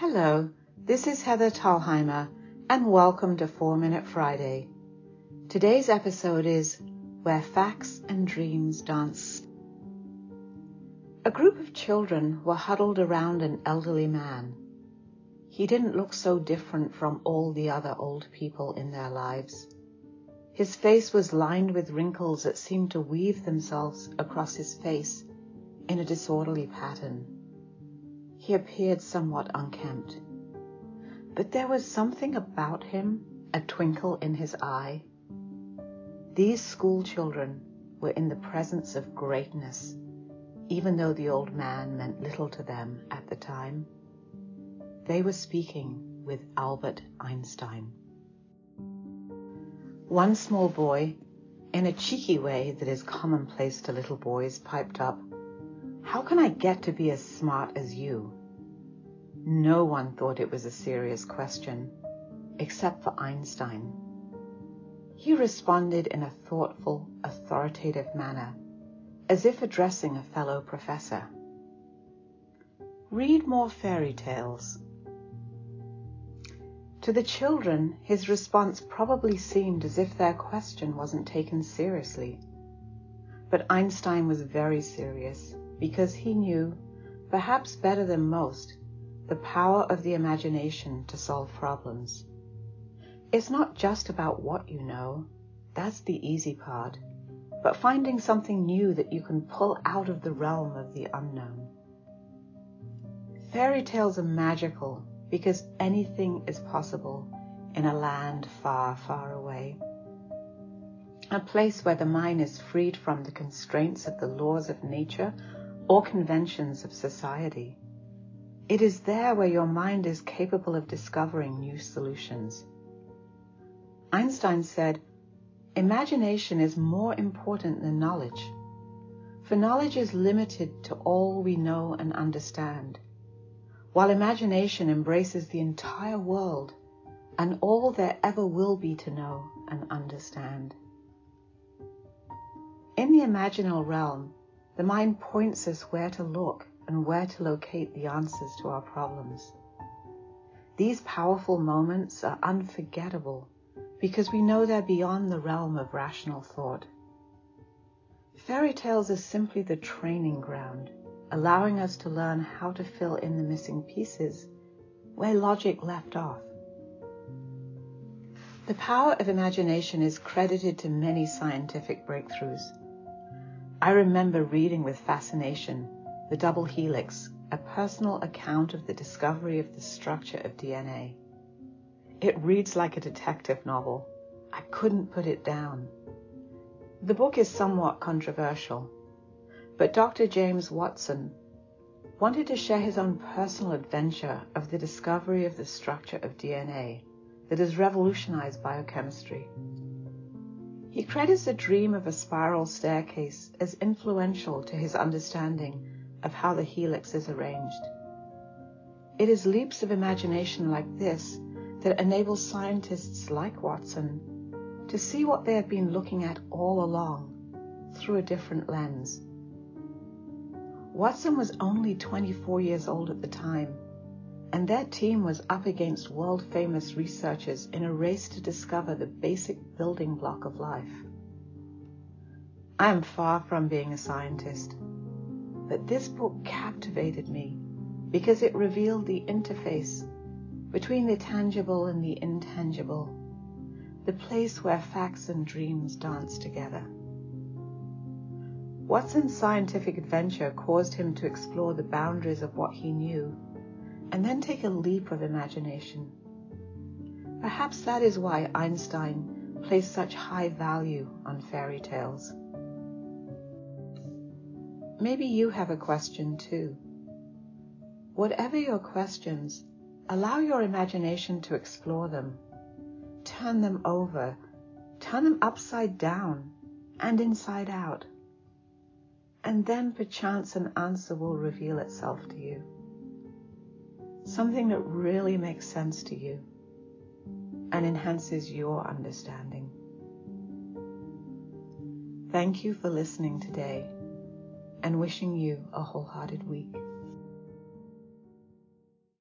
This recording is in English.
Hello, this is Heather Talheimer, and welcome to 4 Minute Friday. Today's episode is Where Facts and Dreams Dance. A group of children were huddled around an elderly man. He didn't look so different from all the other old people in their lives. His face was lined with wrinkles that seemed to weave themselves across his face in a disorderly pattern. He appeared somewhat unkempt. But there was something about him, a twinkle in his eye. These school children were in the presence of greatness, even though the old man meant little to them at the time. They were speaking with Albert Einstein. One small boy, in a cheeky way that is commonplace to little boys, piped up, how can I get to be as smart as you? No one thought it was a serious question, except for Einstein. He responded in a thoughtful, authoritative manner, as if addressing a fellow professor. Read more fairy tales. To the children, his response probably seemed as if their question wasn't taken seriously. But Einstein was very serious because he knew, perhaps better than most, the power of the imagination to solve problems. It's not just about what you know, that's the easy part, but finding something new that you can pull out of the realm of the unknown. Fairy tales are magical because anything is possible in a land far, far away. A place where the mind is freed from the constraints of the laws of nature or conventions of society. It is there where your mind is capable of discovering new solutions. Einstein said, Imagination is more important than knowledge, for knowledge is limited to all we know and understand, while imagination embraces the entire world and all there ever will be to know and understand. In the imaginal realm, the mind points us where to look and where to locate the answers to our problems. These powerful moments are unforgettable because we know they're beyond the realm of rational thought. Fairy tales are simply the training ground, allowing us to learn how to fill in the missing pieces where logic left off. The power of imagination is credited to many scientific breakthroughs. I remember reading with fascination The Double Helix, a personal account of the discovery of the structure of DNA. It reads like a detective novel. I couldn't put it down. The book is somewhat controversial, but Dr. James Watson wanted to share his own personal adventure of the discovery of the structure of DNA that has revolutionized biochemistry. He credits the dream of a spiral staircase as influential to his understanding of how the helix is arranged. It is leaps of imagination like this that enable scientists like Watson to see what they have been looking at all along through a different lens. Watson was only 24 years old at the time and their team was up against world famous researchers in a race to discover the basic building block of life. I am far from being a scientist, but this book captivated me because it revealed the interface between the tangible and the intangible, the place where facts and dreams dance together. Watson's scientific adventure caused him to explore the boundaries of what he knew and then take a leap of imagination. Perhaps that is why Einstein placed such high value on fairy tales. Maybe you have a question too. Whatever your questions, allow your imagination to explore them. Turn them over, turn them upside down and inside out. And then perchance an answer will reveal itself to you something that really makes sense to you and enhances your understanding. Thank you for listening today and wishing you a wholehearted week.